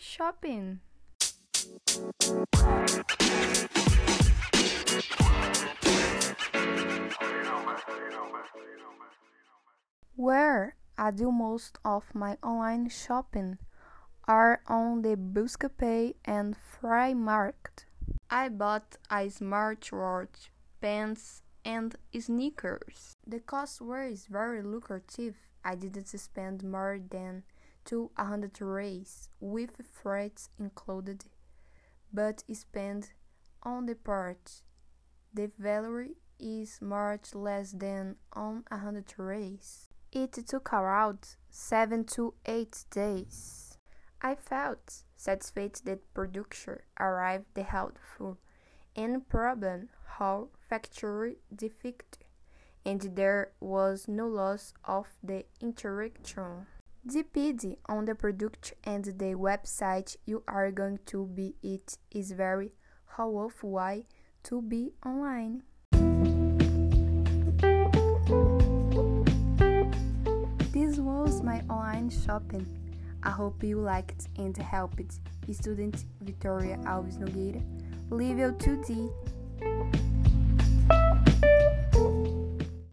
shopping. Where I do most of my online shopping are on the Buscapé and Freimarkt. I bought a smartwatch, pants, and sneakers. The cost was very lucrative. I didn't spend more than 200 reais with freight included, but spent on the part. The value is much less than on 100 reais. It took around 7 to 8 days. I felt satisfied that production arrived the helpful and problem how factory defect and there was no loss of the interaction. Depending on the product and the website you are going to be it is very why to be online. This was my online shopping. I hope you liked and helped. Student Victoria Alves Nogueira, Level 2D.